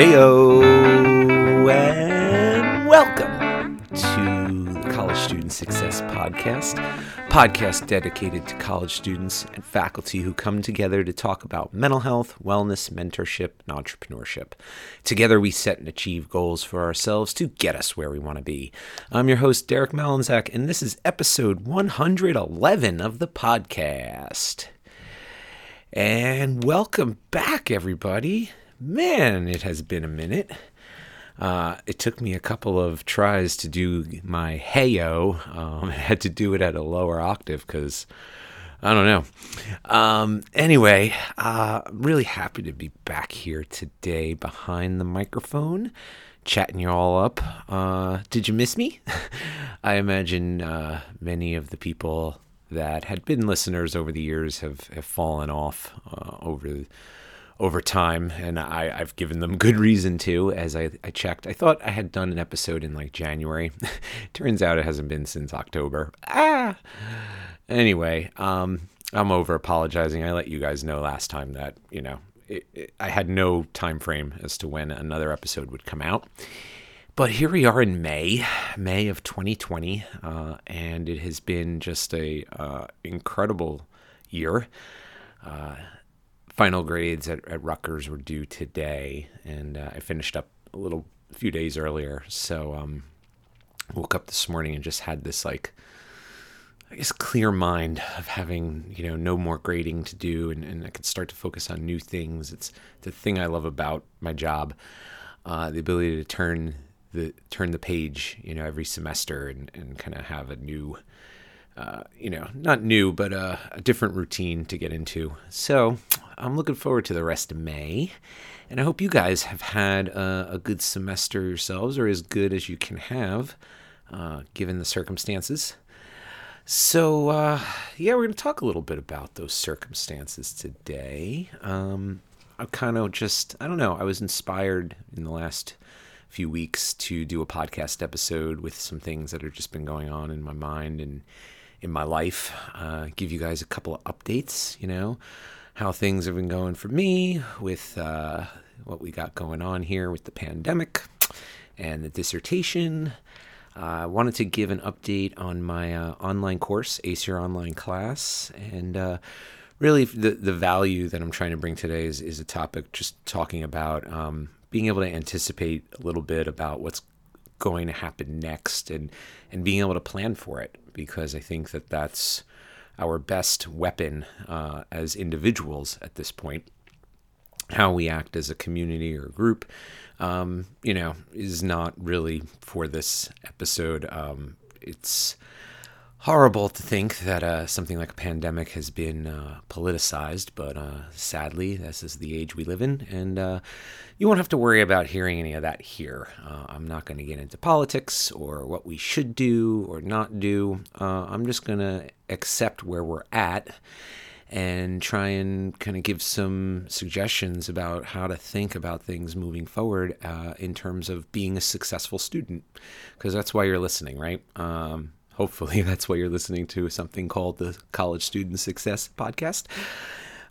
Heyo, and welcome to the College Student Success Podcast, podcast dedicated to college students and faculty who come together to talk about mental health, wellness, mentorship, and entrepreneurship. Together, we set and achieve goals for ourselves to get us where we want to be. I'm your host, Derek Malinzak, and this is episode 111 of the podcast. And welcome back, everybody. Man, it has been a minute. Uh, it took me a couple of tries to do my heyo. Um, I had to do it at a lower octave because I don't know. Um, anyway, uh, I'm really happy to be back here today behind the microphone, chatting you all up. Uh, did you miss me? I imagine uh, many of the people that had been listeners over the years have, have fallen off uh, over over time, and I, I've given them good reason to. As I, I checked, I thought I had done an episode in like January. Turns out it hasn't been since October. Ah. Anyway, um, I'm over apologizing. I let you guys know last time that you know it, it, I had no time frame as to when another episode would come out. But here we are in May, May of 2020, uh, and it has been just a uh, incredible year. Uh, final grades at, at Rutgers were due today, and uh, I finished up a little a few days earlier. So um, woke up this morning and just had this like I guess clear mind of having you know no more grading to do, and, and I could start to focus on new things. It's the thing I love about my job, uh, the ability to turn the turn the page, you know, every semester and, and kind of have a new uh, you know, not new, but uh, a different routine to get into. So I'm looking forward to the rest of May. And I hope you guys have had a, a good semester yourselves, or as good as you can have, uh, given the circumstances. So, uh, yeah, we're going to talk a little bit about those circumstances today. Um, I kind of just, I don't know, I was inspired in the last few weeks to do a podcast episode with some things that have just been going on in my mind and in my life. Uh, give you guys a couple of updates, you know, how things have been going for me with uh, what we got going on here with the pandemic and the dissertation. Uh, I wanted to give an update on my uh, online course, Ace Your Online Class, and uh, really the the value that I'm trying to bring today is, is a topic just talking about um, being able to anticipate a little bit about what's going to happen next and and being able to plan for it because I think that that's our best weapon uh, as individuals at this point. How we act as a community or group, um, you know, is not really for this episode. Um, it's horrible to think that uh, something like a pandemic has been uh, politicized, but uh, sadly, this is the age we live in, and uh, you won't have to worry about hearing any of that here. Uh, I'm not going to get into politics or what we should do or not do. Uh, I'm just going to accept where we're at and try and kind of give some suggestions about how to think about things moving forward in terms of being a successful student, because that's why you're listening, right? Um, hopefully that's why you're listening to something called the College Student Success Podcast.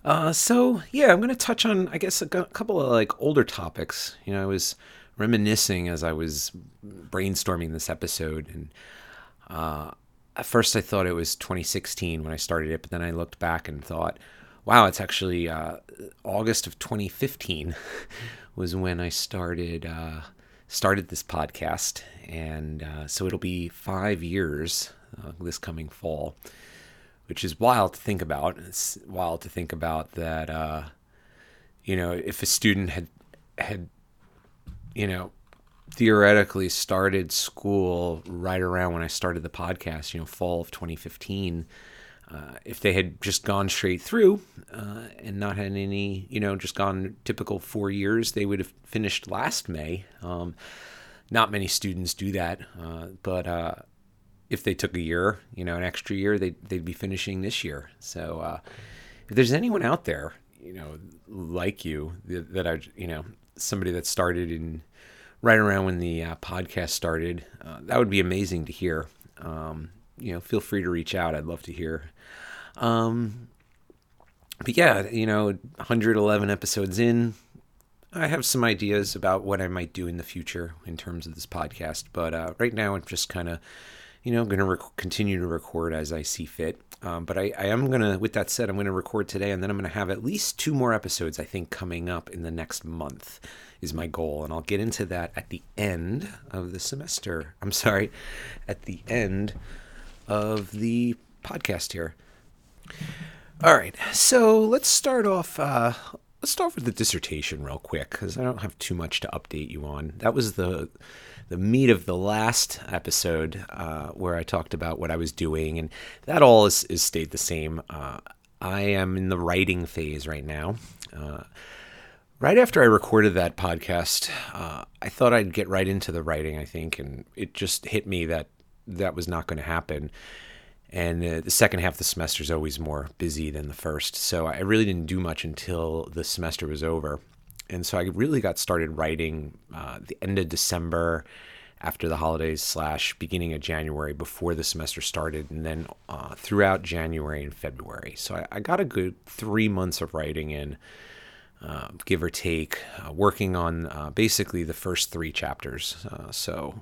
Uh, so yeah, I'm going to touch on, I guess, a couple of like older topics. You know, I was reminiscing as I was brainstorming this episode, and uh, at first I thought it was 2016 when I started it, but then I looked back and thought, wow, it's actually uh, August of 2015 was when I started uh, started this podcast, and uh, so it'll be five years uh, this coming fall, which is wild to think about. It's wild to think about that. Uh, you know, if a student had had, you know, theoretically started school right around when I started the podcast, you know, fall of 2015 uh, if they had just gone straight through uh, and not had any, you know, just gone typical four years, they would have finished last May. Um, not many students do that, uh, but uh, if they took a year, you know, an extra year, they'd, they'd be finishing this year. So uh, if there's anyone out there, you know, like you, that, that I, you know, somebody that started in right around when the podcast started, that would be amazing to hear. Um, you know, feel free to reach out. I'd love to hear um, but yeah, you know, 111 episodes in, I have some ideas about what I might do in the future in terms of this podcast, but uh, right now I'm just kind of, you know, going to rec- continue to record as I see fit. Um, but I, I am going to, with that said, I'm going to record today and then I'm going to have at least two more episodes, I think, coming up in the next month is my goal. And I'll get into that at the end of the semester. I'm sorry, at the end of the podcast here. All right, so let's start off. Uh, let's start with the dissertation real quick because I don't have too much to update you on. That was the the meat of the last episode uh, where I talked about what I was doing, and that all is, is stayed the same. Uh, I am in the writing phase right now. Uh, right after I recorded that podcast, uh, I thought I'd get right into the writing. I think, and it just hit me that that was not going to happen. And uh, the second half of the semester is always more busy than the first. So I really didn't do much until the semester was over. And so I really got started writing uh, the end of December after the holidays slash beginning of January before the semester started, and then uh, throughout January and February. So I, I, got a good three months of writing in, uh, give or take, uh, working on uh, basically the first three chapters. Uh, so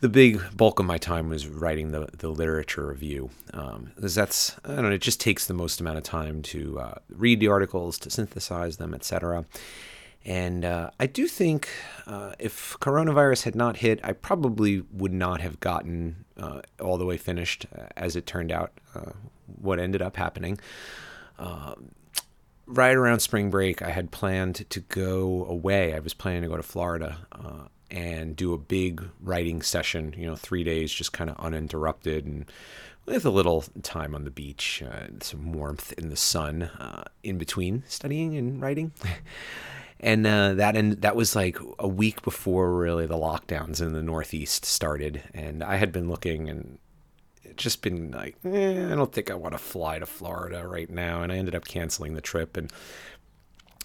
the big bulk of my time was writing the, the literature review um, that's I don't know it just takes the most amount of time to uh, read the articles to synthesize them etc and uh, I do think uh, if coronavirus had not hit I probably would not have gotten uh, all the way finished uh, as it turned out uh, what ended up happening. Um, right around spring break I had planned to go away. I was planning to go to Florida and do a big writing session, you know, three days just kind of uninterrupted and with a little time on the beach, uh, some warmth in the sun uh, in between studying and writing. and uh, that and that was like a week before really the lockdowns in the Northeast started, and I had been looking and just been like, eh, I don't think I want to fly to Florida right now, and I ended up canceling the trip and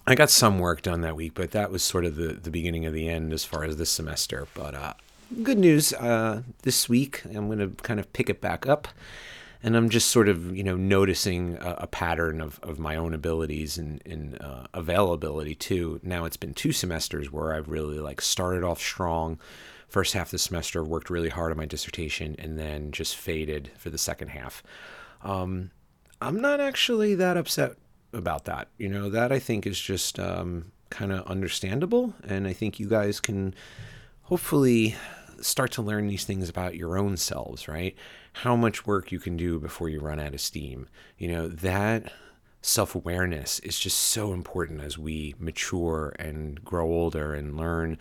I got some work done that week, but that was sort of the, the beginning of the end as far as this semester. But uh, good news uh, this week, I'm going to kind of pick it back up. And I'm just sort of, you know, noticing a, a pattern of, of my own abilities and, and uh, availability too. Now it's been two semesters where I've really like started off strong. First half of the semester, worked really hard on my dissertation, and then just faded for the second half. Um, I'm not actually that upset about that. You know, that I think is just um, kind of understandable. And I think you guys can hopefully start to learn these things about your own selves, right? How much work you can do before you run out of steam. You know, that self awareness is just so important as we mature and grow older and learn,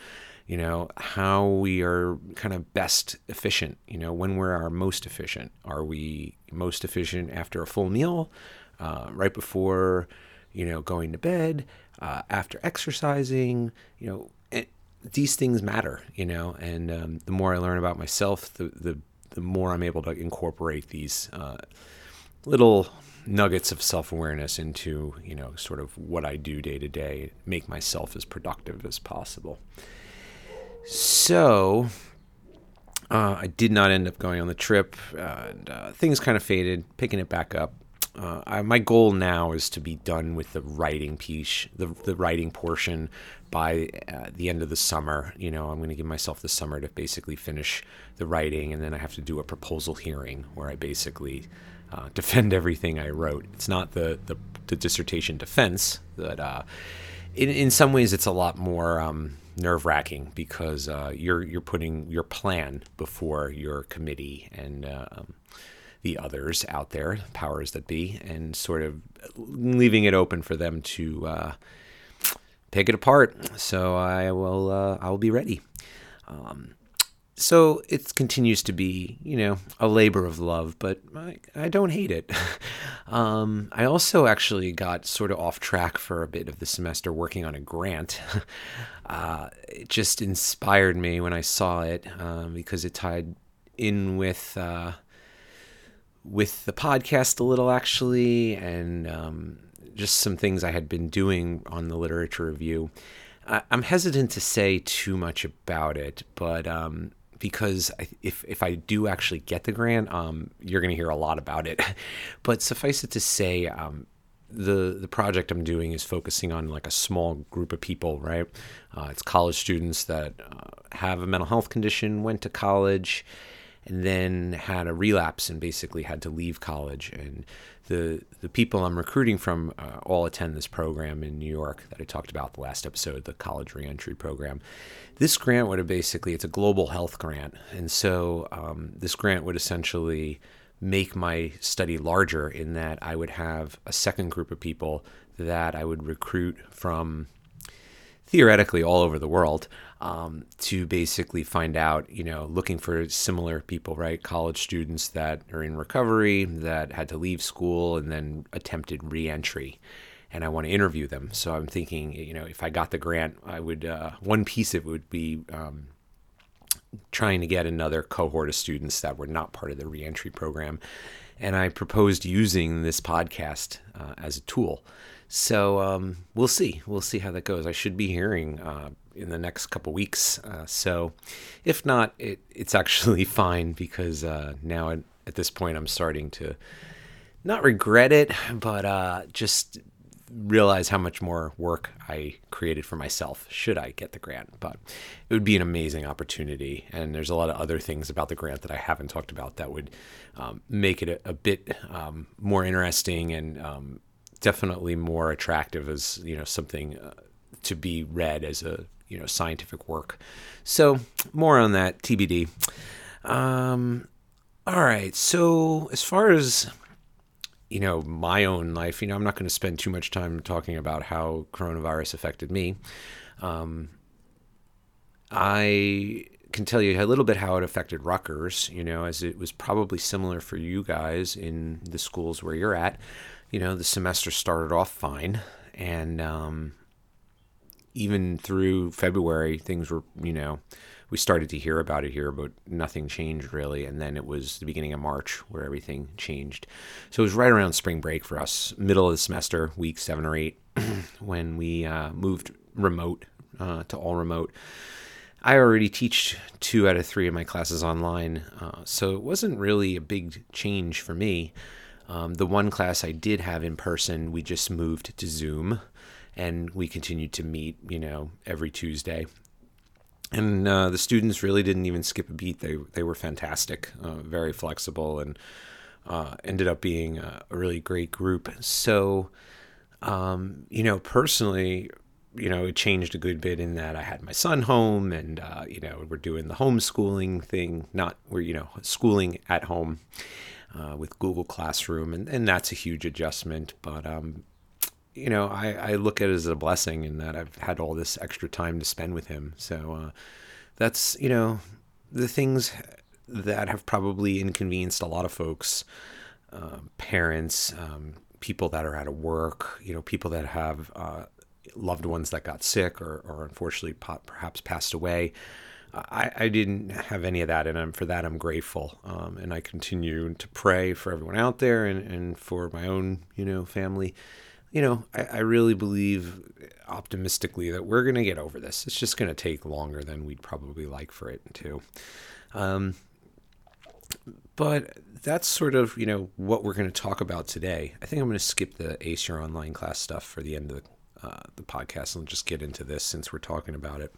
you know, how we are kind of best efficient. You know, when we're our most efficient. Are we most efficient after a full meal? Uh, right before, you know, going to bed, uh, after exercising, you know, it, these things matter, you know, and um, the more I learn about myself, the, the, the more I'm able to incorporate these uh, little nuggets of self-awareness into, you know, sort of what I do day to day, make myself as productive as possible. So, uh, I did not end up going on the trip, and uh, things kind of faded. Picking it back up, uh, I, my goal now is to be done with the writing piece, the the writing portion by uh, the end of the summer. You know, I'm going to give myself the summer to basically finish the writing, and then I have to do a proposal hearing where I basically uh, defend everything I wrote. It's not the the, the dissertation defense but Uh, in, in some ways, it's a lot more um, nerve wracking because uh, you're you're putting your plan before your committee and uh, um, the others out there, powers that be, and sort of leaving it open for them to uh, pick it apart. So I will uh, I will be ready. Um, so it continues to be, you know, a labor of love, but I, I don't hate it. um, I also actually got sort of off track for a bit of the semester working on a grant. uh, it just inspired me when I saw it um, because it tied in with uh, with the podcast a little actually, and um, just some things I had been doing on the literature review. I, am hesitant to say too much about it, but um, because if if I do actually get the grant, um, you're going to hear a lot about it. but suffice it to say, um, the the project I'm doing is focusing on like a small group of people, right? Uh, it's college students that uh, have a mental health condition, went to college, and then had a relapse and basically had to leave college. And the the people I'm recruiting from uh, all attend this program in New York that I talked about the last episode, the college reentry program. This grant would have basically it's a global health grant, and so um, this grant would essentially make my study larger in that I would have a second group of people that I would recruit from theoretically all over the world um, to basically find out, you know, looking for similar people, right? College students that are in recovery, that had to leave school and then attempted reentry. And I want to interview them. So I'm thinking, you know, if I got the grant, I would, uh, one piece of it would be um, trying to get another cohort of students that were not part of the reentry program. And I proposed using this podcast uh, as a tool. So um, we'll see. We'll see how that goes. I should be hearing uh, in the next couple weeks. Uh, so if not, it, it's actually fine because uh, now at, at, this point I'm starting to not regret it, but uh, just realize how much more work I created for myself should I get the grant. But it would be an amazing opportunity. And there's a lot of other things about the grant that I haven't talked about that would um, make it a, a bit um, more interesting and um, definitely more attractive as you know something uh, to be read as a you know scientific work. So more on that TBD. Um, all right. So as far as you know, my own life, you know, I'm not going to spend too much time talking about how coronavirus affected me. Um, I can tell you a little bit how it affected Rutgers, you know, as it was probably similar for you guys in the schools where you're at. You know, the semester started off fine, and um, even through February, things were, you know, we started to hear about it here, but nothing changed really. And then it was the beginning of March where everything changed. So it was right around spring break for us, middle of the semester, week seven or eight, when we uh, moved remote uh, to all remote. I already teach two out of three of my classes online, uh, so it wasn't really a big change for me. Um, the one class I did have in person, we just moved to Zoom, and we continued to meet, you know, every Tuesday and uh, the students really didn't even skip a beat. They they were fantastic, uh, very flexible, and uh, ended up being a, really great group. So, um, you know, personally, you know, it changed a good bit in that I had my son home, and uh, you know, we're doing the homeschooling thing. Not we're you know schooling at home uh, with Google Classroom, and and that's a huge adjustment. But um, you know, I, I look at it as a blessing in that I've had all this extra time to spend with him. So uh, that's, you know, the things that have probably inconvenienced a lot of folks, uh, parents, um, people that are out of work, you know, people that have uh, loved ones that got sick or, or unfortunately perhaps passed away. I, I, didn't have any of that, and I'm, for that I'm grateful. Um, and I continue to pray for everyone out there and, and for my own, you know, family you know, I, I really believe optimistically that we're going to get over this. It's just going to take longer than we'd probably like for it to. Um, but that's sort of you know what we're going to talk about today. I think I'm going to skip the Ace Your Online class stuff for the end of the, uh, the podcast and just get into this since we're talking about it.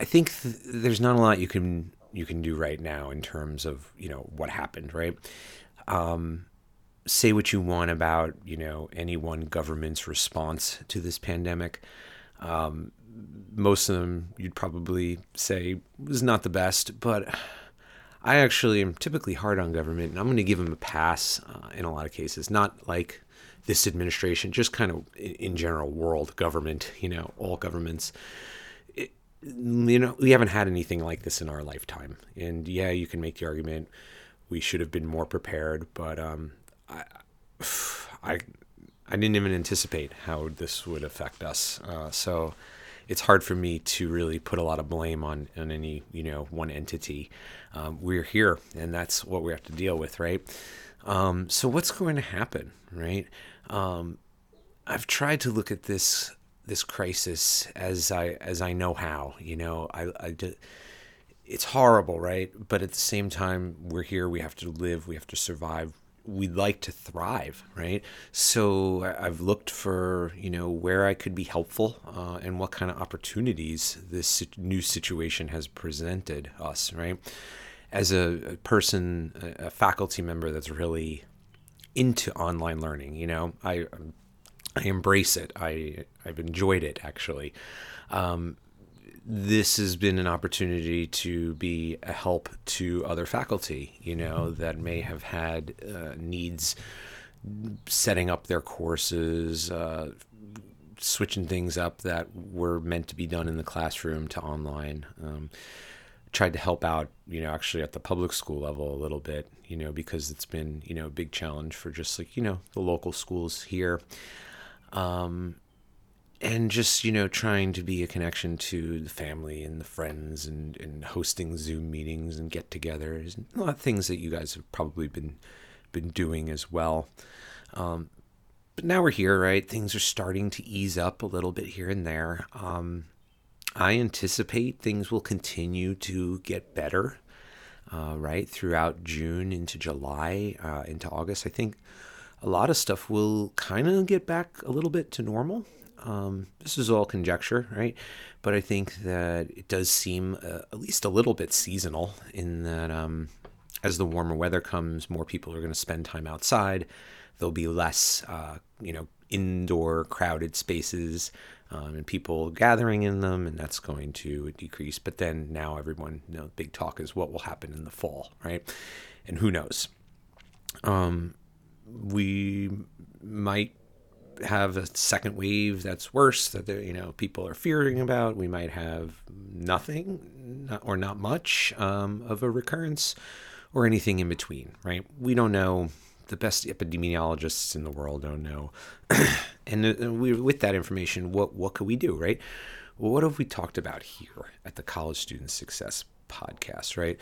I think th- there's not a lot you can you can do right now in terms of you know what happened, right? Um, say what you want about you know any one government's response to this pandemic. Um, most of them you'd probably say was not the best, but I actually am typically hard on government, and I'm going to give them a pass uh, in a lot of cases. Not like this administration, just kind of in general, world government. You know, all governments. It, you know, we haven't had anything like this in our lifetime, and yeah, you can make the argument we should have been more prepared, but um, I, I, I didn't even anticipate how this would affect us. Uh, so it's hard for me to really put a lot of blame on, on any, you know, one entity. Um, we're here and that's what we have to deal with, right? Um, so what's going to happen, right? Um, I've tried to look at this this crisis as I as I know how. You know, I, I it's horrible, right? But at the same time, we're here. We have to live. We have to survive we'd like to thrive, right? So I've looked for, you know, where I could be helpful uh, and what kind of opportunities this new situation has presented us, right? As a, person, a faculty member that's really into online learning, you know, I I embrace it. I I've enjoyed it actually. Um, this has been an opportunity to be a help to other faculty, you know, mm-hmm. that may have had uh, needs setting up their courses, uh, switching things up that were meant to be done in the classroom to online. Um, tried to help out, you know, actually at the public school level a little bit, you know, because it's been, you know, a big challenge for just like, you know, the local schools here. Um, and just you know trying to be a connection to the family and the friends and, and hosting zoom meetings and get-togethers a lot of things that you guys have probably been been doing as well. Um, but now we're here right? Things are starting to ease up a little bit here and there. Um, i anticipate things will continue to get better uh, right throughout june into july uh, into august. I think a lot of stuff will kind of get back a little bit to normal um, this is all conjecture, right? But I think that it does seem uh, at least a little bit seasonal in that um, as the warmer weather comes, more people are going to spend time outside. There'll be less, uh, you know, indoor crowded spaces um, and people gathering in them, and that's going to decrease. But then now everyone, you know, big talk is what will happen in the fall, right? And who knows? Um, we might have a second wave that's worse that you know people are fearing about. We might have nothing not, or not much um, of a recurrence or anything in between. Right? We don't know. The best epidemiologists in the world don't know. and uh, we, with that information, what what could we do? Right? What have we talked about here at the College Student Success Podcast? Right?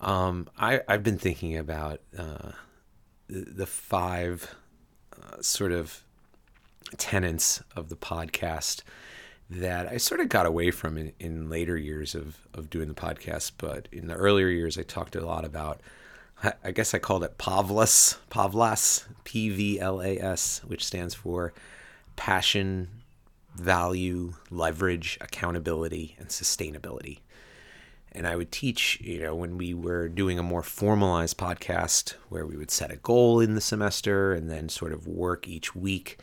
Um, I I've been thinking about uh, the, the five uh, sort of tenets of the podcast that I sort of got away from in, in later years of, of doing the podcast. But in the earlier years, I talked a lot about, I guess I called it Pavlas, Pavlas, P V L A S, which stands for passion, value, leverage, accountability, and sustainability. And I would teach, you know, when we were doing a more formalized podcast where we would set a goal in the semester and then sort of work each week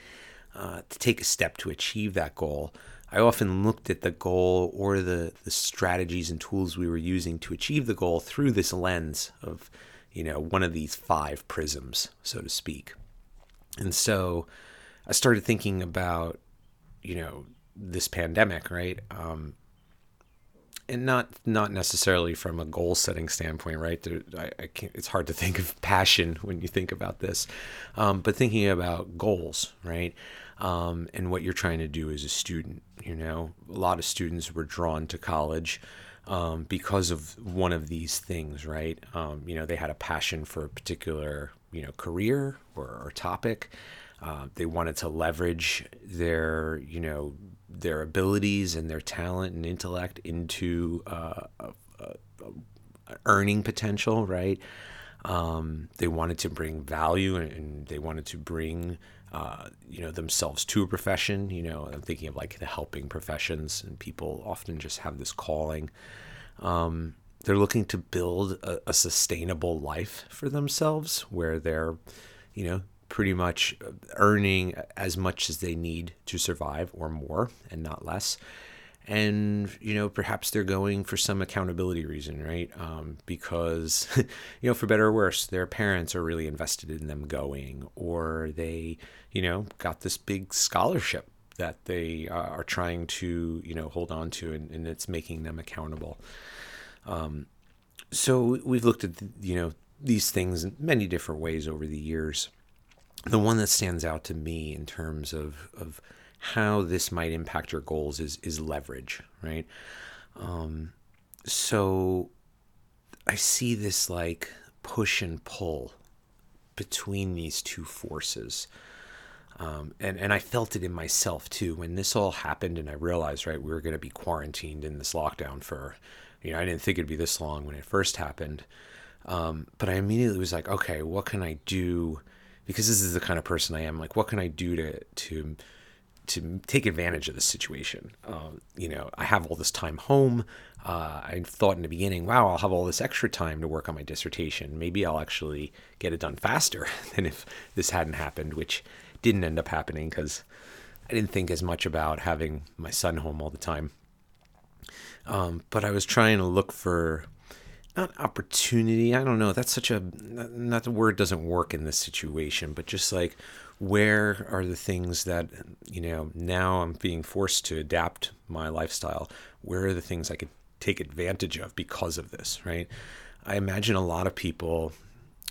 uh, to take a step to achieve that goal, I often looked at the goal or the, the strategies and tools we were using to achieve the goal through this lens of, you know, one of these five prisms, so to speak. And so I started thinking about, you know, this pandemic, right? Um, and not not necessarily from a goal setting standpoint, right? There, I, I it's hard to think of passion when you think about this, um, but thinking about goals, right? Um, and what you're trying to do as a student. You know, a lot of students were drawn to college um, because of one of these things, right? Um, you know, they had a passion for a particular, you know, career or, or topic. Uh, they wanted to leverage their, you know, their abilities and their talent and intellect into uh, a, a, a earning potential, right? Um, they wanted to bring value and, and they wanted to bring uh, you know themselves to a profession. You know, I'm thinking of like the helping professions, and people often just have this calling. Um, they're looking to build a, a, sustainable life for themselves, where they're, you know, pretty much earning as much as they need to survive, or more, and not less and you know perhaps they're going for some accountability reason right? Um, because you know for better or worse their parents are really invested in them going or they you know got this big scholarship that they uh, are trying to you know hold on to and, and it's making them accountable. Um, so we've looked at you know these things in many different ways over the years the one that stands out to me in terms of of how this might impact your goals is is leverage, right? Um, so I see this like push and pull between these two forces. Um, and, and I felt it in myself too when this all happened and I realized, right, we were going to be quarantined in this lockdown for, you know, I didn't think it'd be this long when it first happened. Um, but I immediately was like, okay, what can I do? Because this is the kind of person I am. Like, what can I do to to to take advantage of this situation? Um, you know, I have all this time home. Uh, I thought in the beginning, wow, I'll have all this extra time to work on my dissertation. Maybe I'll actually get it done faster than if this hadn't happened, which didn't end up happening because I didn't think as much about having my son home all the time. Um, but I was trying to look for not opportunity. I don't know. That's such a not the word doesn't work in this situation, but just like where are the things that you know now I'm being forced to adapt my lifestyle. Where are the things I could take advantage of because of this? Right. I imagine a lot of people.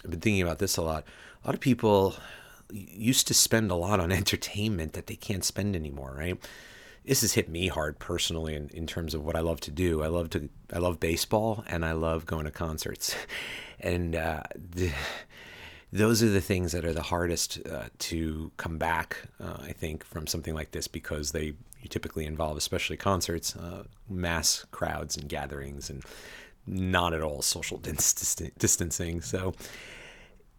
I've been thinking about this a lot. A lot of people used to spend a lot on entertainment that they can't spend anymore. Right this has hit me hard personally in, in terms of what I love to do. I love to I love baseball and I love going to concerts, and uh, the, those are the things that are the hardest uh, to come back. Uh, I think from something like this because they typically involve, especially concerts, uh, mass crowds and gatherings, and not at all social distancing. So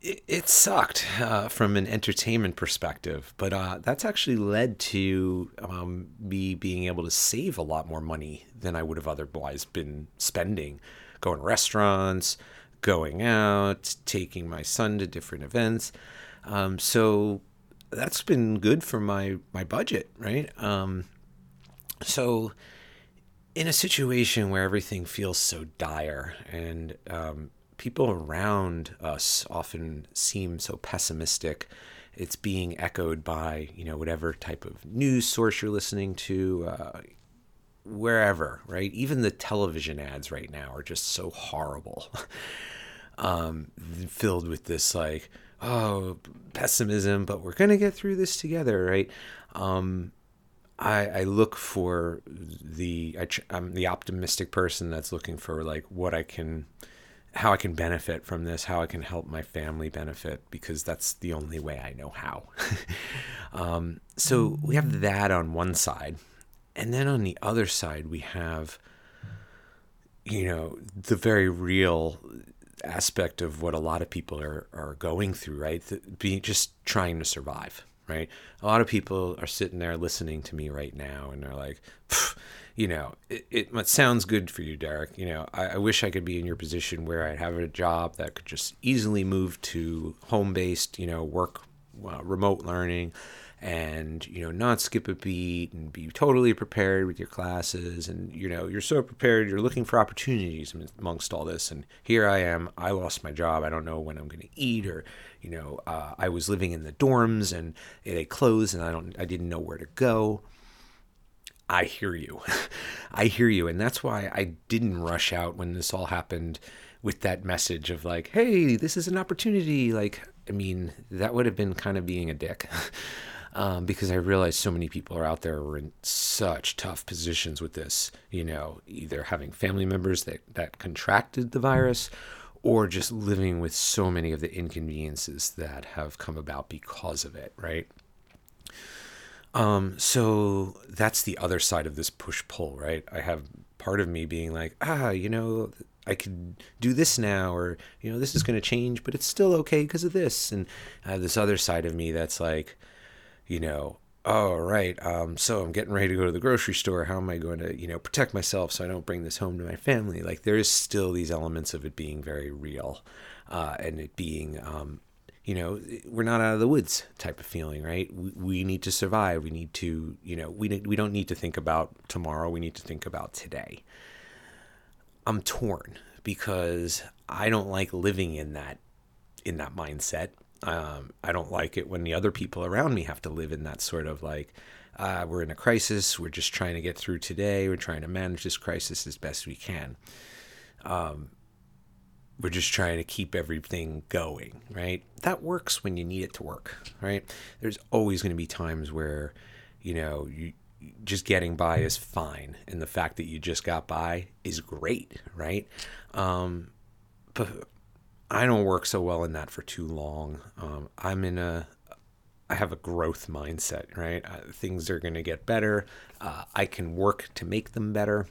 it, sucked uh, from an entertainment perspective, but uh, that's actually led to um, me being able to save a lot more money than I would have otherwise been spending, going to restaurants, going out, taking my son to different events. Um, so that's been good for my my budget, right? Um, so in a situation where everything feels so dire and um, people around us often seem so pessimistic. It's being echoed by, you know, whatever type of news source you're listening to, uh, wherever, right? Even the television ads right now are just so horrible, um, filled with this, like, oh, pessimism, but we're to get through this together, right? Um, I, I look for the I, I'm the optimistic person that's looking for like what I can how I can benefit from this, how I can help my family benefit, because that's the only way I know how. um, so we have that on one side. And then on the other side, we have, you know, the very real aspect of what a lot of people are, are going through, right? The, just trying to survive, right? A lot of people are sitting there listening to me right now and they're like, you know, it, it, sounds good for you, Derek. You know, I, I, wish I could be in your position where I'd have a job that could just easily move to home based, you know, work, uh, remote learning, and, you know, not skip a beat and be totally prepared with your classes. And, you know, you're so prepared, you're looking for opportunities amongst all this. And here I am, I lost my job. I don't know when I'm going to eat or, you know, uh, I was living in the dorms and they closed and I don't, I didn't know where to go. I hear you. I hear you. And that's why I didn't rush out when this all happened with that message of like, hey, this is an opportunity. Like, I mean, that would have been kind of being a dick. um, because I realized so many people are out there who are in such tough positions with this, you know, either having family members that, that contracted the virus or just living with so many of the inconveniences that have come about because of it, right? Um, so that's the other side of this push pull, right? I have part of me being like, ah, you know, I could do this now, or you know, this is going to change, but it's still okay because of this. And I have this other side of me that's like, you know, oh right, um, so I'm getting ready to go to the grocery store. How am I going to, you know, protect myself so I don't bring this home to my family? Like there is still these elements of it being very real, uh, and it being um, you know, we're not out of the woods type of feeling, right? We, we need to survive. We need to, you know, we, we don't need to think about tomorrow. We need to think about today. I'm torn because I don't like living in that in that mindset. Um, I don't like it when the other people around me have to live in that sort of like, uh, we're in a crisis. We're just trying to get through today. We're trying to manage this crisis as best we can. Um, we're just trying to keep everything going, right? That works when you need it to work, right? There's always going to be times where, you know, you just getting by is fine, and the fact that you just got by is great, right? Um, but I don't work so well in that for too long. Um, I'm in a I have a growth mindset, right? Uh, things are going to get better. Uh, I can work to make them better.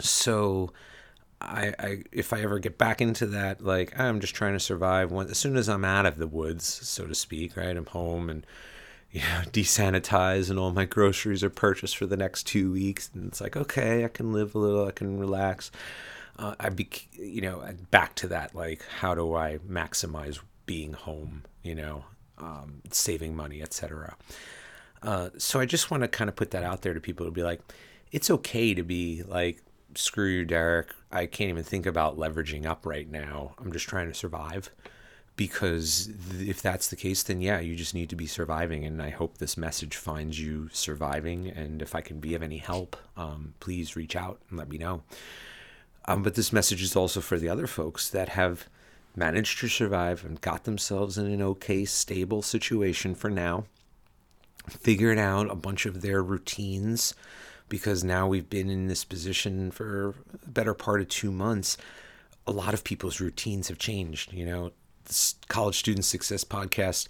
So I, I if I ever get back into that, like I'm just trying to survive. When, as soon as I'm out of the woods, so to speak, right? I'm home and you know desanitize, and all my groceries are purchased for the next two weeks, and it's like okay, I can live a little, I can relax. Uh, I'd be, you know, back to that. Like, how do I maximize being home? You know, um, saving money, etc. Uh, so I just want to kind of put that out there to people to be like, it's okay to be like screw you, Derek. I can't even think about leveraging up right now. I'm just trying to survive. Because if that's the case, then yeah, you just need to be surviving. And I hope this message finds you surviving. And if I can be of any help, um, please reach out and let me know. Um, but this message is also for the other folks that have managed to survive and got themselves in an okay, stable situation for now, figured out a bunch of their routines because now we've been in this position for a better part of two months. A lot of people's routines have changed. You know, this College Student Success Podcast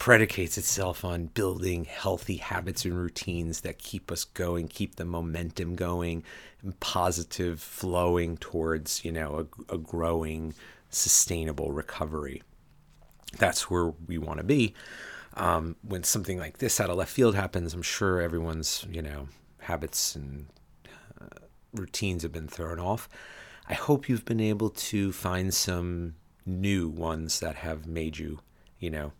predicates itself on building healthy habits and routines that keep us going, keep the momentum going, and positive flowing towards, you know, a, a growing, sustainable recovery. That's where we want to be. Um, when something like this out of left field happens, I'm sure everyone's, you know, habits and uh, routines have been thrown off. I hope you've been able to find some new ones that have made you, you know,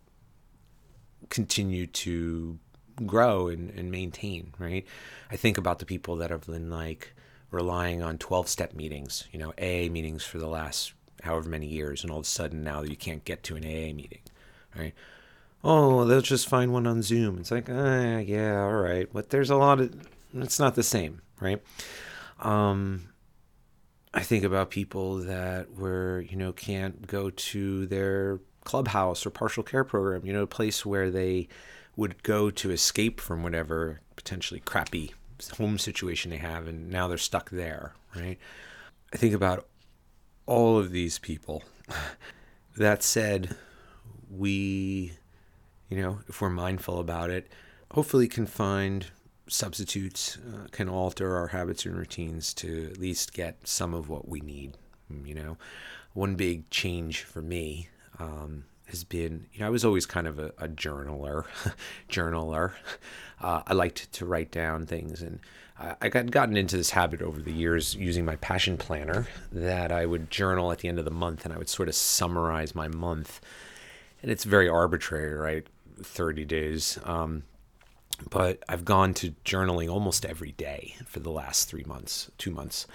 continue to grow and, and maintain, right? I think about the people that have been like relying on 12 step meetings, you know, AA meetings for the last however many years, and all of a sudden now you can't get to an AA meeting, right? Oh, they'll just find one on Zoom. It's like, ah, yeah, all right. But there's a lot of it's not the same, right? Um, I think about people that were, you know, can't go to their clubhouse or partial care program, you know, a place where they would go to escape from whatever potentially crappy home situation they have, and now they're stuck there, right? I think about all of these people. that said, we, you know, if we're mindful about it, hopefully can find substitutes uh, can alter our habits and routines to at least get some of what we need. You know, one big change for me um, has been, you know, I was always kind of a, a journaler, journaler. Uh, I liked to write down things, and I, I got gotten into this habit over the years using my passion planner that I would journal at the end of the month, and I would sort of summarize my month. And it's very arbitrary, right? 30 days. Um, but I've gone to journaling almost every day for the last three months, two months,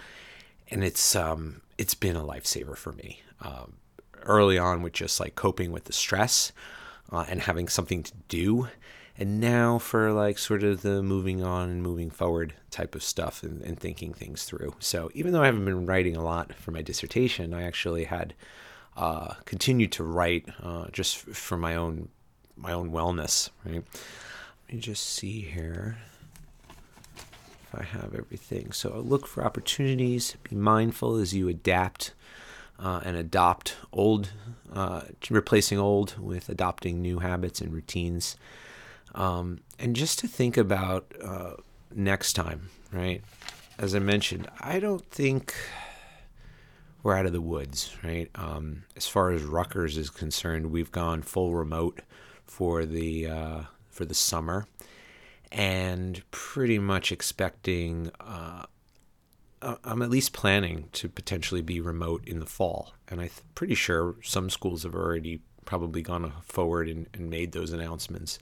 and it's um, it's been a lifesaver for me. Um, early on, with just like coping with the stress uh, and having something to do, and now for like sort of the moving on and moving forward type of stuff and, and thinking things through. So even though I haven't been writing a lot for my dissertation, I actually had uh, continued to write uh, just for my own my own wellness, right? Let me just see here I have everything. So look for opportunities. Be mindful as you adapt uh, and adopt old, uh, replacing old with adopting new habits and routines. Um, and just to think about uh, next time, right? As I mentioned, I don't think we're out of the woods, right? Um, as far as Rutgers is concerned, we've gone full remote for the uh, for the summer and pretty much expecting uh, I'm at least planning to potentially be remote in the fall. And I'm pretty sure some schools have already probably gone forward and, and made those announcements.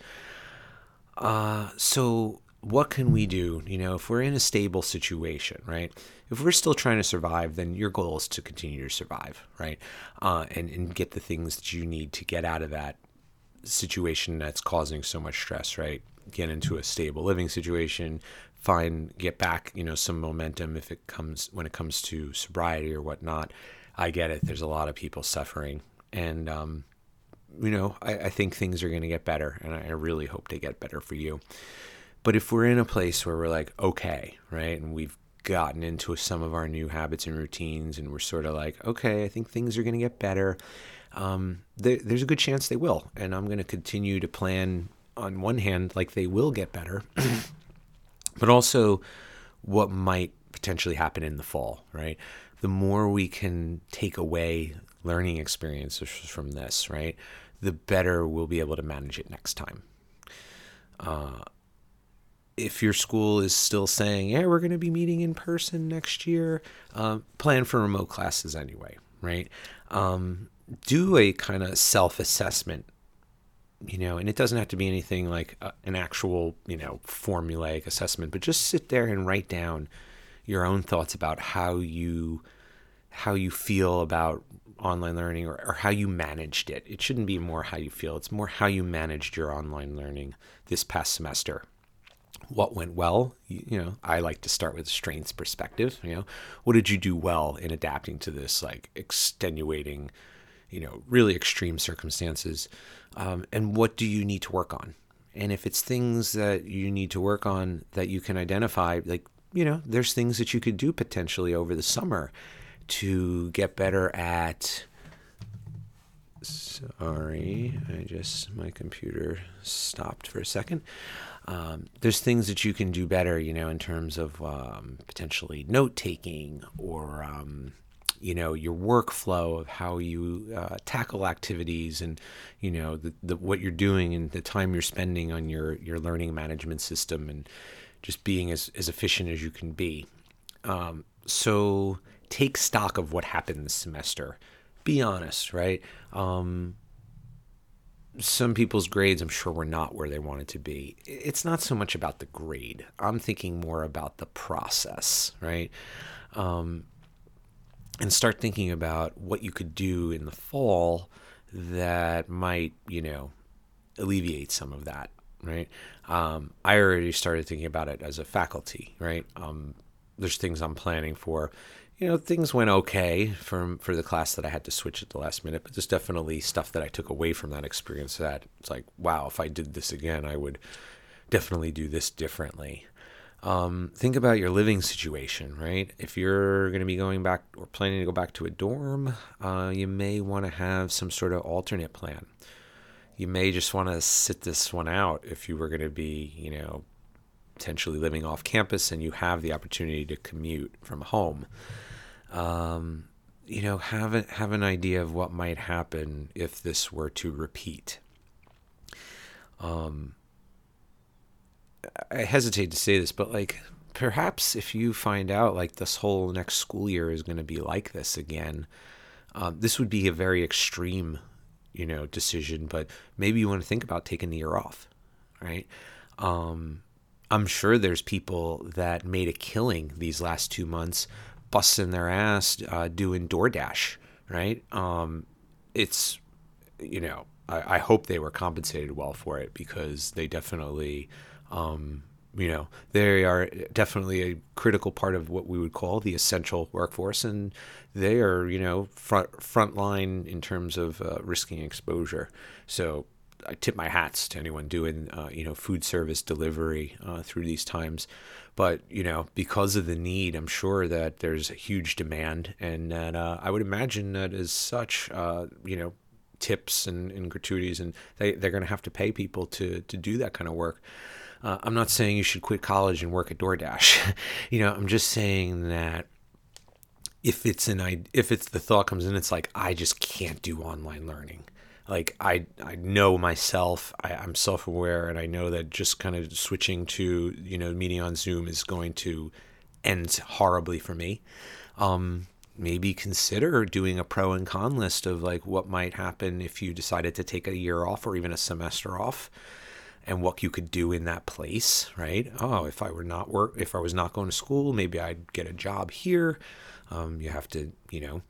Uh, so, what can we do? You know, if we're in a stable situation, right? If we're still trying to survive, then your goal is to continue to survive, right? Uh, and, and get the things that you need to get out of that situation that's causing so much stress, right? Get into a stable living situation, find get back, you know, some momentum if it comes when it comes to sobriety or whatnot. I get it. There's a lot of people suffering, and um, you know, I, I think things are going to get better, and I really hope they get better for you. But if we're in a place where we're like, okay, right, and we've gotten into some of our new habits and routines, and we're sort of like, okay, I think things are going to get better um, there, there's a good chance they will. And I'm going to continue to plan, on one hand, like they will get better, but also what might potentially happen in the fall, right? the more we can take away learning experiences from this, right, the better we'll be able to manage it next time. Uh, if your school is still saying, yeah, we're going to be meeting in person next year, uh, plan for remote classes anyway, right? Um, do a kind of self assessment, you know, and it doesn't have to be anything like a, an actual, you know, formulaic assessment, but just sit there and write down your own thoughts about how you how you feel about online learning or, or how you managed it. It shouldn't be more how you feel, it's more how you managed your online learning this past semester. What went well? You, you know, I like to start with strengths perspective. You know, what did you do well in adapting to this like extenuating, you know, really extreme circumstances? Um, and what do you need to work on? And if it's things that you need to work on that you can identify, like, you know, there's things that you could do potentially over the summer to get better at. Sorry, I just, my computer stopped for a second. Um, there's things that you can do better, you know, in terms of um, potentially note taking or, um, you know, your workflow of how you uh, tackle activities and, you know, the, the, what you're doing and the time you're spending on your, your learning management system and just being as, as efficient as you can be. Um, so, take stock of what happened this semester. Be honest, right? Um, some people's grades, I'm sure, were not where they wanted to be. It's not so much about the grade. I'm thinking more about the process, right? Um, and start thinking about what you could do in the fall that might, you know, alleviate some of that, right? Um, I already started thinking about it as a faculty, right? Um, there's things I'm planning for you know, things went okay for for the class that I had to switch at the last minute, but there's definitely stuff that I took away from that experience that it's like, wow, if I did this again, I would definitely do this differently. Um, think about your living situation, right? If you're going to be going back or planning to go back to a dorm, uh, you may want to have some sort of alternate plan. You may just want to sit this one out if you were going to be, you know, potentially living off campus and you have the opportunity to commute from home um, you know, have a, have an idea of what might happen if this were to repeat. Um, I hesitate to say this, but like perhaps if you find out like this whole next school year is going to be like this again, um, this would be a very extreme, you know, decision. But maybe you want to think about taking the year off, right? Um, I'm sure there's people that made a killing these last two months busting their ass uh, doing DoorDash, right? Um, it's, you know, I, I, hope they were compensated well for it because they definitely, um, you know, they are definitely a critical part of what we would call the essential workforce, and they are, you know, front front line in terms of uh, risking exposure. So I tip my hats to anyone doing, uh, you know, food service delivery uh, through these times. But you know, because of the need, I'm sure that there's a huge demand, and that uh, I would imagine that as such, uh, you know, tips and, and gratuities, and they they're going to have to pay people to to do that kind of work. Uh, I'm not saying you should quit college and work at DoorDash. you know, I'm just saying that if it's an if it's the thought comes in, it's like I just can't do online learning like I I know myself, I, I'm self aware, and I know that just kind of switching to you know meeting on Zoom is going to end horribly for me. Um, maybe consider doing a pro and con list of like what might happen if you decided to take a year off or even a semester off and what you could do in that place right? Oh if i were not work if i was not going to school maybe i'd get a job here. Um, you have to you know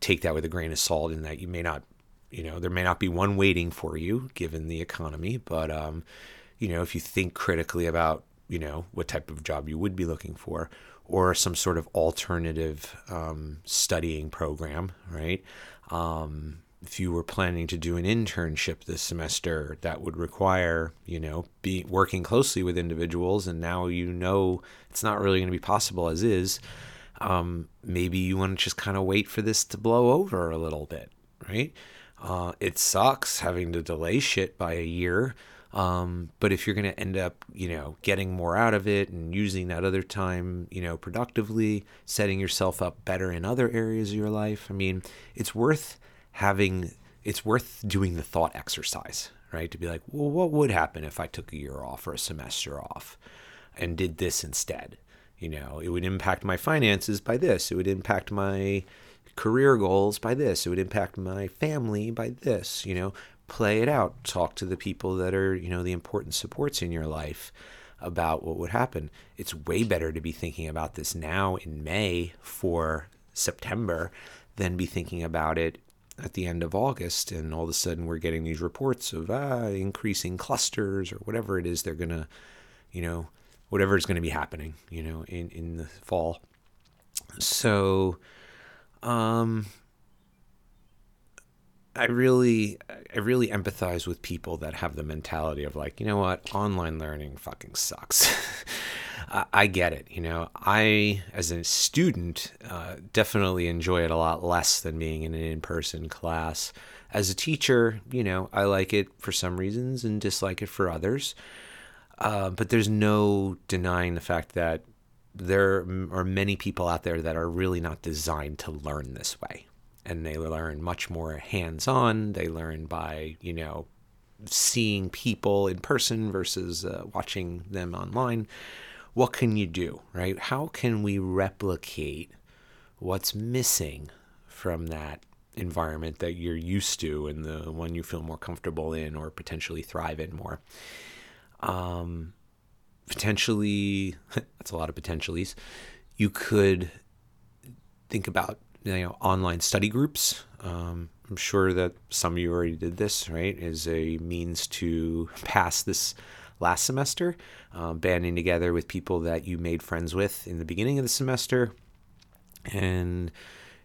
take that with a grain of salt in that you may not you know, there may not be one waiting for you given the economy, but um, you know, if you think critically about, you know, what type of job you would be looking for, or some sort of alternative um, studying program, right? Um, if you were planning to do an internship this semester, that would require, you know, be working closely with individuals, and now you know it's not really going to be possible as is. Um, maybe you want to just kind of wait for this to blow over a little bit, right? Uh, it sucks having to delay shit by a year. Um, but if you're going to end up, you know, getting more out of it and using that other time, you know, productively, setting yourself up better in other areas of your life, I mean, it's worth having, it's worth doing the thought exercise, right? To be like, well, what would happen if I took a year off or a semester off and did this instead? You know, it would impact my finances by this. It would impact my career goals by this. It would impact my family by this. You know, play it out. Talk to the people that are, you know, the important supports in your life about what would happen. It's way better to be thinking about this now in May for September than be thinking about it at the end of August and all of a sudden we're getting these reports of ah, increasing clusters or whatever it is they're to, you know, whatever is to be happening, you know, in, in the fall. So, um, I really, I really empathize with people that have the mentality of like, you know what, online learning fucking sucks. I, get it. You know, I, as a student, uh, definitely enjoy it a lot less than being in an in-person class. As a teacher, you know, I like it for some reasons and dislike it for others. Uh, but there's no denying the fact that there are many people out there that are really not designed to learn this way. And they learn much more hands on. They learn by, you know, seeing people in person versus uh, watching them online. What can you do, right? How can we replicate what's missing from that environment that you're used to and the one you feel more comfortable in or potentially thrive in more? Um, potentially, that's a lot of potentialities. You could think about you know online study groups. Um, I'm sure that some of you already did this, right? As a means to pass this last semester, um, banding together with people that you made friends with in the beginning of the semester, and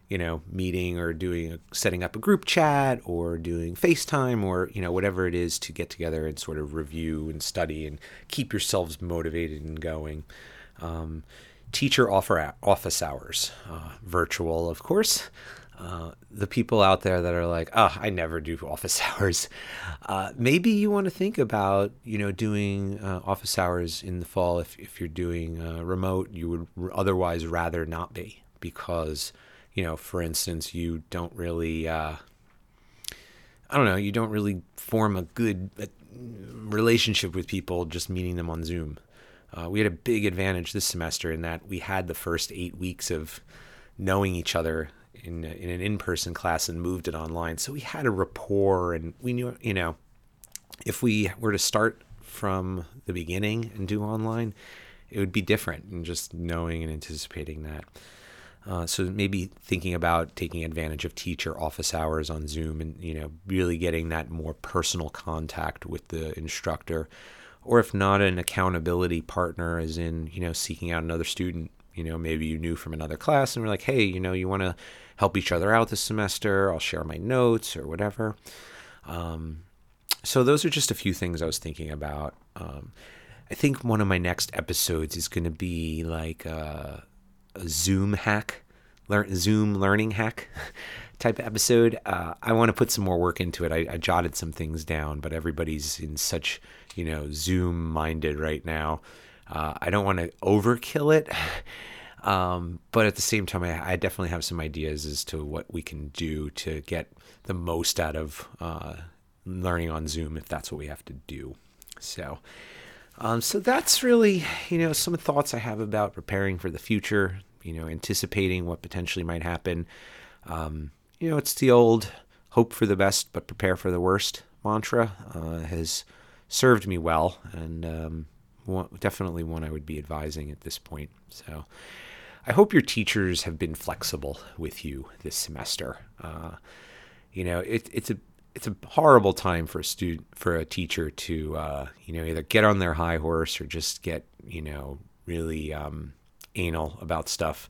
you know, meeting or doing setting up a group chat or doing FaceTime or you know whatever it is to get together and sort of review and study and keep yourselves motivated and going. Um, teacher offer office hours, uh, virtual, of course. Uh, the people out there that are like, oh, I never do office hours. Uh, maybe you want to think about, you know, doing uh, office hours in the fall if, if you're doing uh, remote. You would otherwise rather not be because you know, for instance, you don't really, uh, I don't know, you don't really form a good uh, relationship with people just meeting them on Zoom. We had a big advantage this semester in that we had the first eight weeks of knowing each other in, in an in-person class and moved it online. So we had a rapport and we knew, you know, if we were to start from the beginning and do online, it would be different and just knowing and anticipating that. Uh, so maybe thinking about taking advantage of teacher office hours on Zoom and you know really getting that more personal contact with the instructor, or if not an accountability partner, as in you know seeking out another student. You know maybe you knew from another class and we're like, hey, you know you want to help each other out this semester. I'll share my notes or whatever. Um, so those are just a few things I was thinking about. Um, I think one of my next episodes is going to be like. Uh, a Zoom hack, learn Zoom learning hack type episode. Uh, I want to put some more work into it. I, I, jotted some things down, but everybody's in such you know Zoom minded right now. Uh, I don't want to overkill it. Um, but at the same time, I, I, definitely have some ideas as to what we can do to get the most out of uh, learning on Zoom if that's what we have to do. So, um, so that's really, you know, some thoughts I have about preparing for the future, you know, anticipating what potentially might happen. Um, you know, it's the old hope for the best, but prepare for the worst mantra uh, has served me well and um, one, definitely one I would be advising at this point. So I hope your teachers have been flexible with you this semester. Uh, you know, it, it's a it's a horrible time for a student for a teacher to uh, you know either get on their high horse or just get you know really um, anal about stuff.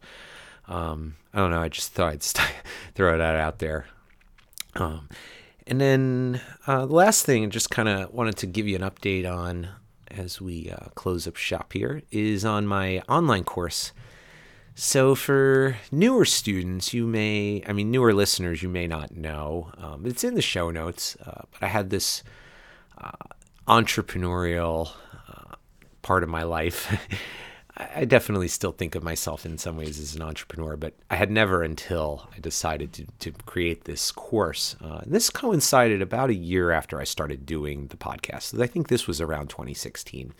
Um, I don't know. I just thought I'd st- throw that out there. Um, and then uh, the last thing, just kind of wanted to give you an update on as we uh, close up shop here, is on my online course so, for newer students, you may, I mean, newer listeners, you may not know. Um, it's in the show notes, uh, but I had this uh, entrepreneurial uh, part of my life. I definitely still think of myself in some ways as an entrepreneur, but I had never until I decided to, to create this course. Uh, this coincided about a year after I started doing the podcast. I think this was around 2016.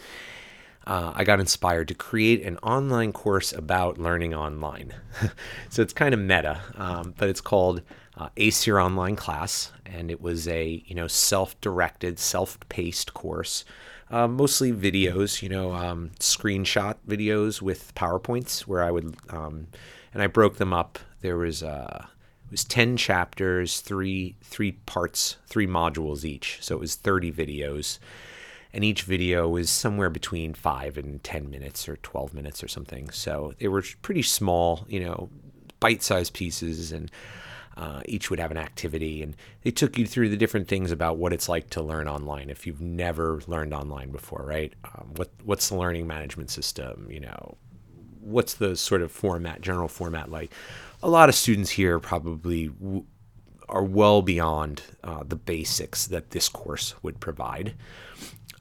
Uh, I got inspired to create an online course about learning online. so it's kind of meta, um, but it's called uh, Ace Your Online Class, and it was a you know self-directed, self-paced course uh, mostly videos, you know, um, screenshot videos with PowerPoints where I would, um, and I broke them up. There was uh, it was ten chapters, three three parts, three modules each. So it was thirty videos, and each video was somewhere between five and ten minutes or twelve minutes or something. So they were pretty small, you know, bite-sized pieces and. Uh, each would have an activity, and they took you through the different things about what it's like to learn online if you've never learned online before, right? Um, what what's the learning management system? You know, what's the sort of format, general format like? A lot of students here probably w- are well beyond uh, the basics that this course would provide.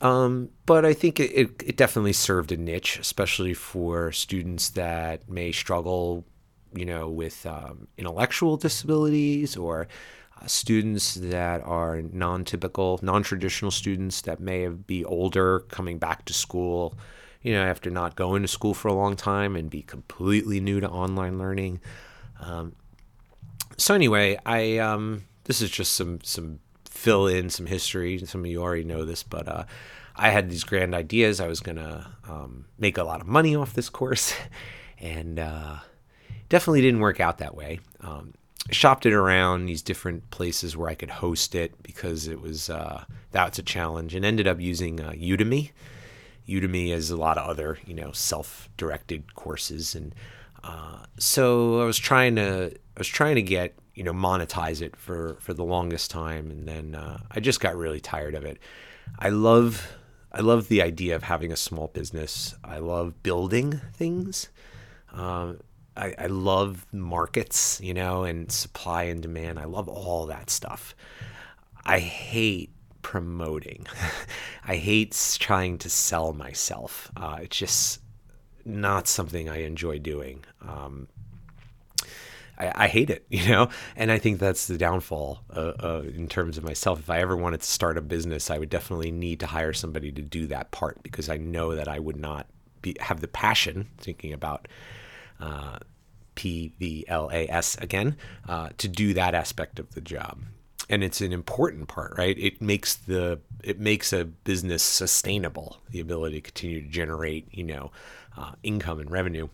Um, but I think it, it, it, definitely served a niche, especially for students that may struggle you know, with um, intellectual disabilities or uh, students that are non-typical, non-traditional students that may be older, coming back to school, you know, after not going to school for a long time and be completely new to online learning. Um, so anyway, I um, this is just some some fill in some history. Some of you already know this, but uh, I had these grand ideas. I was gonna um, make a lot of money off this course, and uh, definitely didn't work out that way. Um, shopped it around these different places where I could host it because it was uh, that's a challenge, and ended up using uh, Udemy. Udemy has a lot of other you know self-directed courses, and uh, so I was trying to I was trying to get you know monetize it for for the longest time, and then uh, I just got really tired of it. I love I love the idea of having a small business. I love building things. Um, I, I love markets, you know, and supply and demand. I love all that stuff. I hate promoting. I hate trying to sell myself. Uh, it's just not something I enjoy doing. Um, I, I, hate it, you know, and I think that's the downfall uh, uh, in terms of myself. If I ever wanted to start a business, I would definitely need to hire somebody to do that part because I know that I would not be have the passion thinking about uh, P V L A S again, uh, to do that aspect of the job. And it's an important part, right? It makes the it makes a business sustainable, the ability to continue to generate, you know, uh, income and revenue.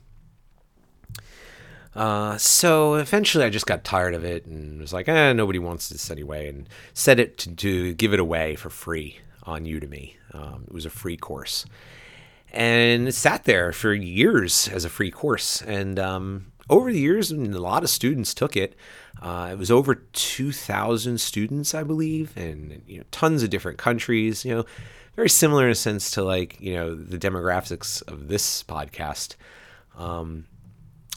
Uh, so eventually, I just got tired of it and was like, "eh, nobody wants this anyway," and set it to, to give it away for free on Udemy. Um, it was a free course, and sat there for years as a free course. And um, over the years, a lot of students took it. Uh, it was over 2,000 students, I believe, and you know, tons of different countries. You know, very similar in a sense to like you know the demographics of this podcast. Um,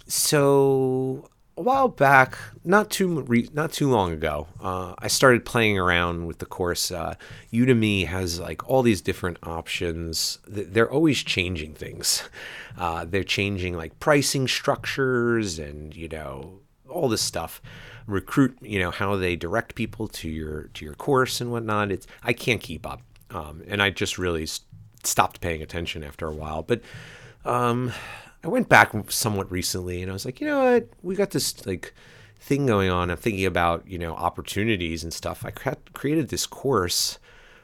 so a while back, not too re- not too long ago, uh, I started playing around with the course. Uh, Udemy has like all these different options. They're always changing things. Uh, they're changing like pricing structures and you know all this stuff. Recruit, you know how they direct people to your to your course and whatnot. It's I can't keep up, um, and I just really stopped paying attention after a while. But um, I went back somewhat recently and I was like, you know what? We got this like thing going on. I'm thinking about, you know, opportunities and stuff. I created this course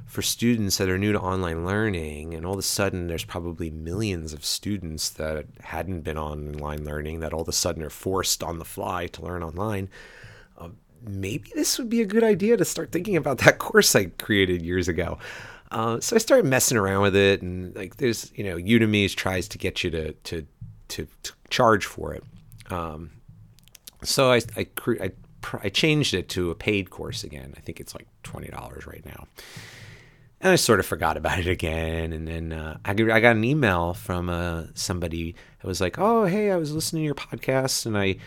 for students that are new to online learning and all of a sudden there's probably millions of students that hadn't been on online learning that all of a sudden are forced on the fly to learn online. Uh, maybe this would be a good idea to start thinking about that course I created years ago. Uh, so I started messing around with it, and like there's you know Udemy tries to get you to to to, to charge for it. Um, so I I, I I changed it to a paid course again. I think it's like twenty dollars right now. And I sort of forgot about it again. And then uh, I, I got an email from uh, somebody that was like, "Oh, hey, I was listening to your podcast, and I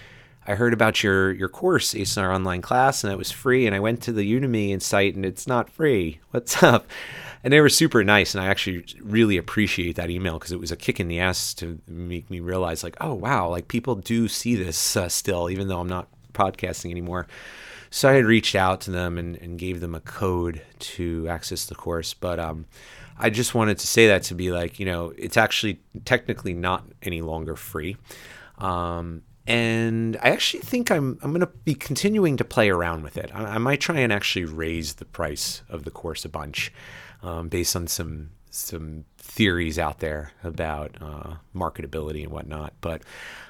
I heard about your your course, Ace Your online class, and it was free. And I went to the Udemy site, and it's not free. What's up?" And they were super nice, and I actually really appreciate that email because it was a kick in the ass to make me realize, like, oh wow, like people do see this uh, still, even though I'm not podcasting anymore. So I had reached out to them and, and gave them a code to access the course, but um, I just wanted to say that to be like, you know, it's actually technically not any longer free. Um, and I actually think I'm I'm going to be continuing to play around with it. I, I, might try and actually raise the price of the course a bunch, um, based on some some theories out there about uh, marketability and whatnot. But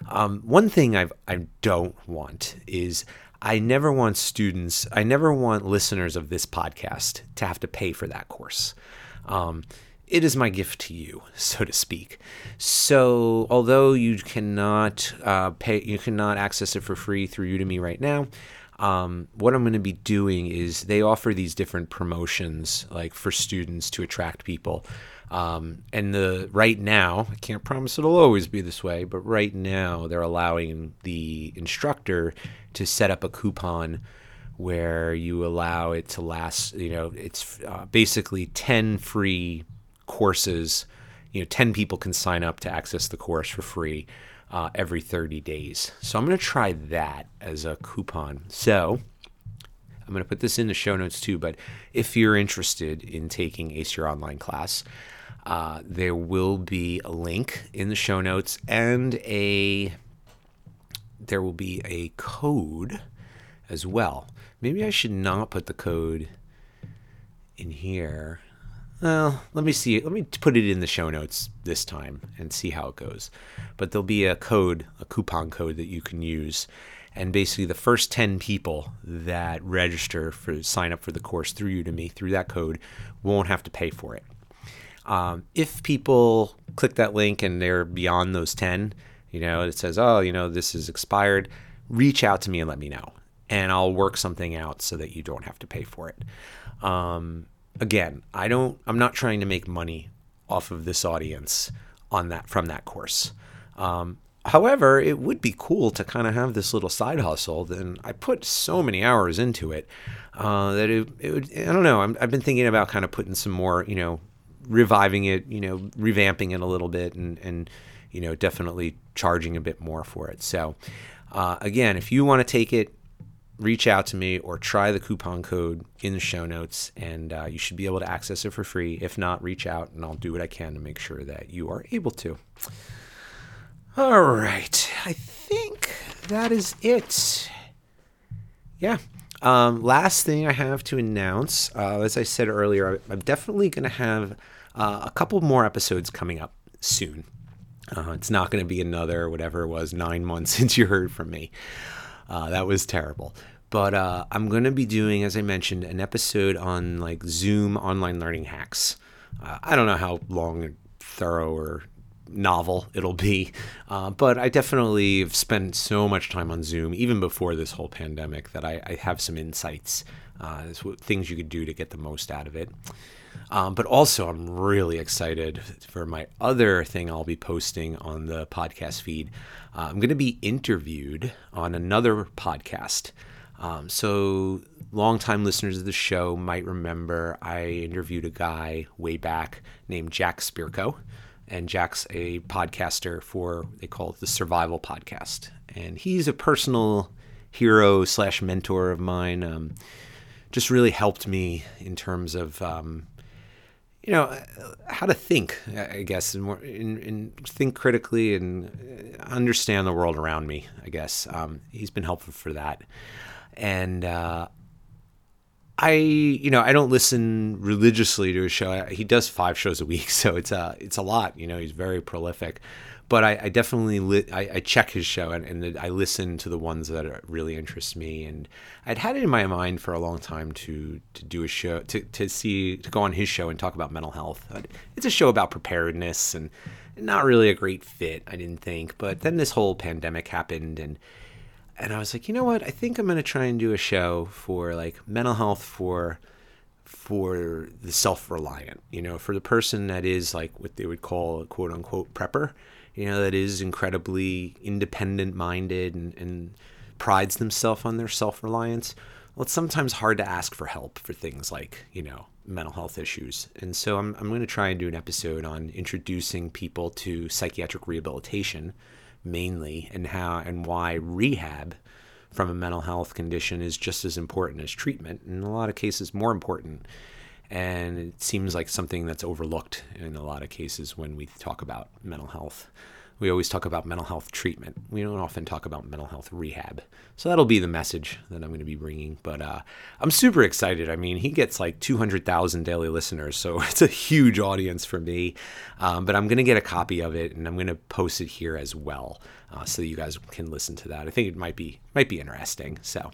um, one thing I've I don't want is I never want students, I never want listeners of this podcast to have to pay for that course. Um, it is my gift to you, so to speak. So, although you cannot uh, pay, you cannot access it for free through Udemy right now. Um, what I'm going to be doing is they offer these different promotions, like for students to attract people. Um, and the right now, I can't promise it'll always be this way, but right now they're allowing the instructor to set up a coupon where you allow it to last. You know, it's uh, basically ten free courses. You know, 10 people can sign up to access the course for free uh, every 30 days. So I'm going to try that as a coupon. So I'm going to put this in the show notes too. But if you're interested in taking Ace Your Online class, uh, there will be a link in the show notes and a there will be a code as well. Maybe I should not put the code in here. Well, let me see. Let me put it in the show notes this time and see how it goes. But there'll be a code, a coupon code that you can use. And basically, the first 10 people that register for sign up for the course through Udemy through that code won't have to pay for it. Um, if people click that link and they're beyond those 10, you know, it says, oh, you know, this is expired, reach out to me and let me know. And I'll work something out so that you don't have to pay for it. Um, again, I don't I'm not trying to make money off of this audience on that from that course. Um, however, it would be cool to kind of have this little side hustle. Then I put so many hours into it uh, that it, it would. I don't know. i have been thinking about kind of putting some more, you know, reviving it, you know, revamping it a little bit, and and you know, definitely charging a bit more for it. So, uh, again, if you want to take it, reach out to me or try the coupon code in the show notes, and uh, you should be able to access it for free. If not, reach out and I'll do what I can to make sure that you are able to. All right, I think that is it. Yeah. Um, last thing I have to announce, uh, as I said earlier, I'm definitely going to have uh, a couple more episodes coming up soon. Uh, it's not going to be another, whatever it was, nine months since you heard from me. Uh, that was terrible. But uh, I'm going to be doing, as I mentioned, an episode on like Zoom online learning hacks. Uh, I don't know how long, thorough, or novel it'll be, uh, but I definitely have spent so much time on Zoom, even before this whole pandemic, that I, I have some insights, uh, things you could do to get the most out of it. Um, but also, I'm really excited for my other thing I'll be posting on the podcast feed. Uh, I'm going to be interviewed on another podcast. Um, so, longtime listeners of the show might remember I interviewed a guy way back named Jack Spirko. And Jack's a podcaster for, they call it the Survival Podcast. And he's a personal hero slash mentor of mine. Um, just really helped me in terms of um, you know how to think i guess and, and, and, think critically and understand the world around me i guess um, he's been helpful for that and uh, i you know i don't listen religiously to his show he does five shows a week so it's a it's a lot you know he's very prolific but I, I definitely li- I, I, check his show and, and, I listen to the ones that really interest me. And I'd had it in my mind for a long time to to do a show to, to see to go on his show and talk about mental health. It's a show about preparedness and not really a great fit, I didn't think. But then this whole pandemic happened and and I was like, you know what? I think I'm gonna try and do a show for like mental health for for the self-reliant, you know, for the person that is like what they would call a quote unquote prepper you know, that is incredibly independent minded and, and prides themselves on their self reliance. Well, it's sometimes hard to ask for help for things like, you know, mental health issues. And so I'm, I'm going to try and do an episode on introducing people to psychiatric rehabilitation mainly and how and why rehab from a mental health condition is just as important as treatment, in a lot of cases, more important. And it seems like something that's overlooked in a lot of cases when we talk about mental health. We always talk about mental health treatment. We don't often talk about mental health rehab. So that'll be the message that I'm going to be bringing. But uh, I'm super excited. I mean, he gets like 200,000 daily listeners, so it's a huge audience for me. Um, but I'm going to get a copy of it and I'm going to post it here as well, uh, so you guys can listen to that. I think it might be might be interesting. So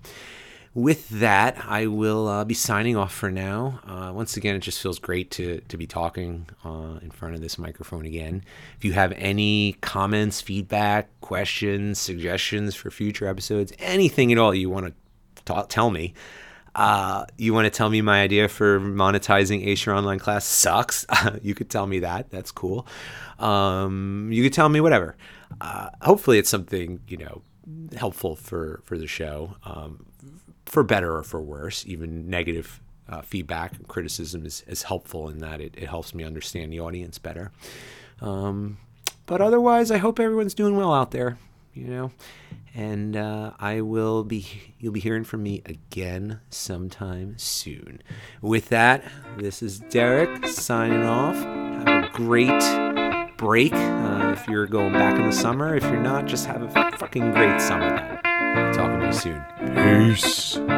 with that, I will uh, be signing off for now. Uh, once again, it just feels great to, to be talking uh, in front of this microphone again. If you have any comments, feedback, questions, suggestions for future episodes, anything at all you want to tell me, uh, you want to tell me my idea for monetizing Ace Your Online Class sucks, you could tell me that. That's cool. Um, you could tell me whatever. Uh, hopefully, it's something, you know, helpful for, for the show. Um, for better or for worse, even negative uh, feedback and criticism is, is helpful in that it, it helps me understand the audience better. Um, but otherwise, I hope everyone's doing well out there, you know. And uh, I will be, you'll be hearing from me again sometime soon. With that, this is Derek signing off. Have a great break uh, if you're going back in the summer. If you're not, just have a fucking great summer soon. Peace.